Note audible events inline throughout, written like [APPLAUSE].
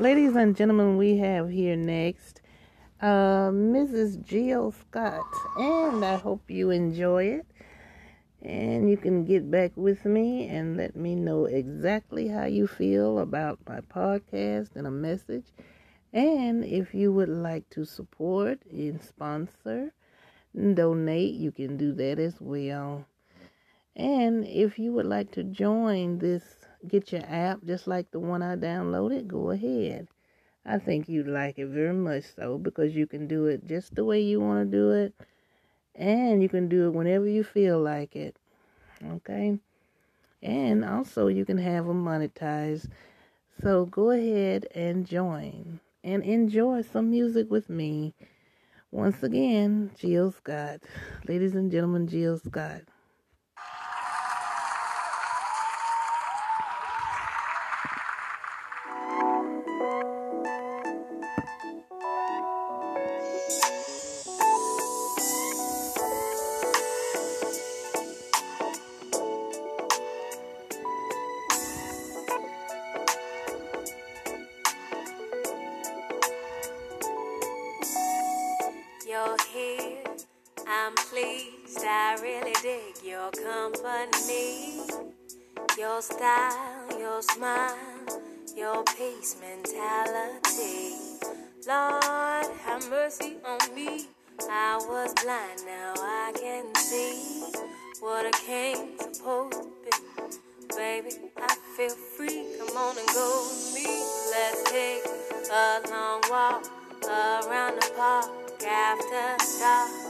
Ladies and gentlemen, we have here next uh, Mrs. Jill Scott, and I hope you enjoy it. And you can get back with me and let me know exactly how you feel about my podcast and a message. And if you would like to support and sponsor, donate, you can do that as well. And if you would like to join this, get your app just like the one I downloaded, go ahead. I think you'd like it very much so because you can do it just the way you want to do it and you can do it whenever you feel like it. Okay? And also you can have them monetized. So go ahead and join and enjoy some music with me. Once again, Jill Scott. [LAUGHS] Ladies and gentlemen, Jill Scott. I'm pleased, I really dig your company, your style, your smile, your peace mentality. Lord, have mercy on me. I was blind, now I can see what I came supposed to be. Baby, I feel free. Come on and go with me. Let's take a long walk around the park after dark.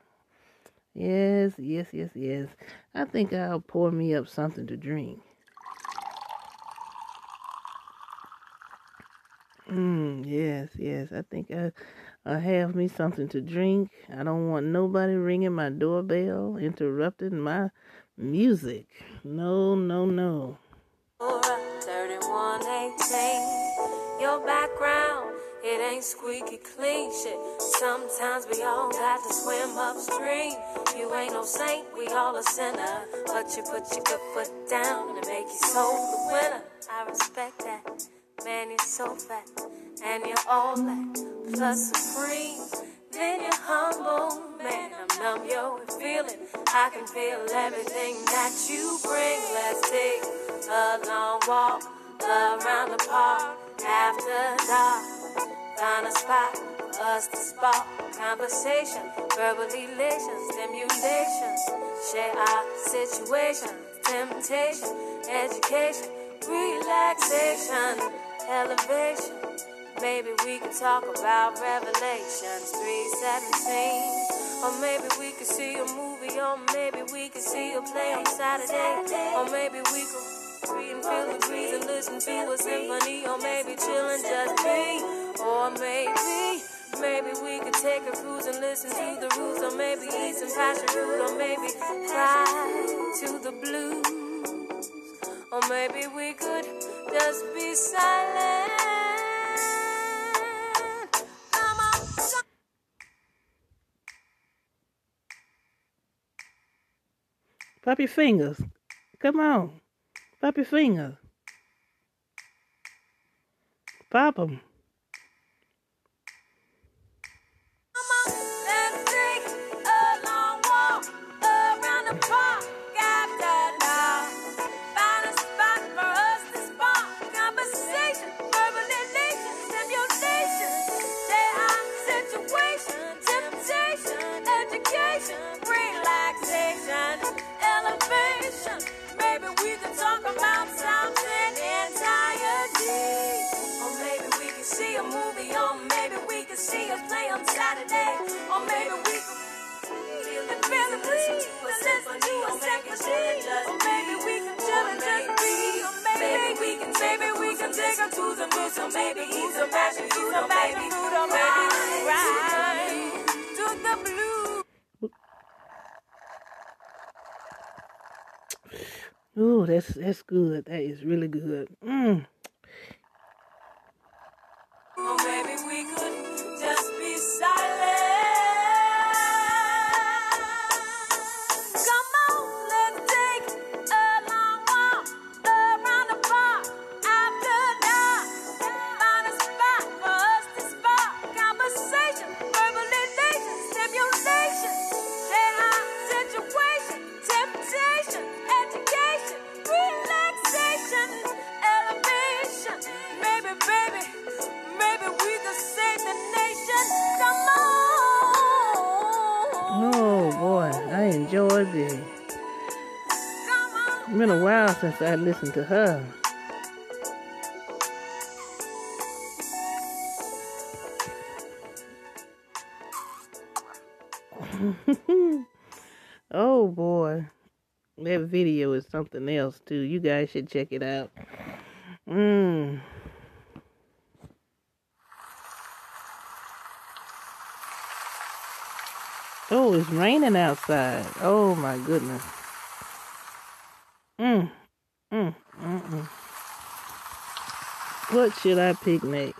Yes, yes, yes, yes. I think I'll pour me up something to drink. Mm, yes, yes. I think I, I have me something to drink. I don't want nobody ringing my doorbell, interrupting my music. No, no, no. Your background, it ain't squeaky clean shit. Sometimes we all got to swim upstream. You ain't no saint, we all a sinner. But you put your good foot down and make your soul the winner. I respect that. Man, you're so fat. And you're all that. Plus supreme. Then you're humble, man. I'm numb, yo, feeling. I can feel everything that you bring. Let's take a long walk around the park after dark. Find a spot us to spark conversation, verbal elation, stimulation. Share our situation, temptation, education, relaxation, elevation. Maybe we could talk about Revelations 3:17. Or maybe we could see a movie, or maybe we could see a play on Saturday. Or maybe we could read feel the breeze and listen to a symphony. Or maybe chill and just be. Or maybe, maybe we could take a cruise and listen to the roots. Or maybe eat some passion fruit. Or maybe cry to the blues. Or maybe we could just be silent. Pop your fingers. Come on. Pop your fingers. Pop them. Oh, Saturday, or maybe we can feel the or maybe we can chill and just be, or maybe we can, maybe we can take to the maybe passion, maybe maybe. Ooh, that's that's good. That is really good. Mm. It's been a while since I listened to her. [LAUGHS] oh boy. That video is something else too. You guys should check it out. Mmm. Oh, it's raining outside. Oh my goodness. Mm. Mm. Mm. mm. What should I pick next?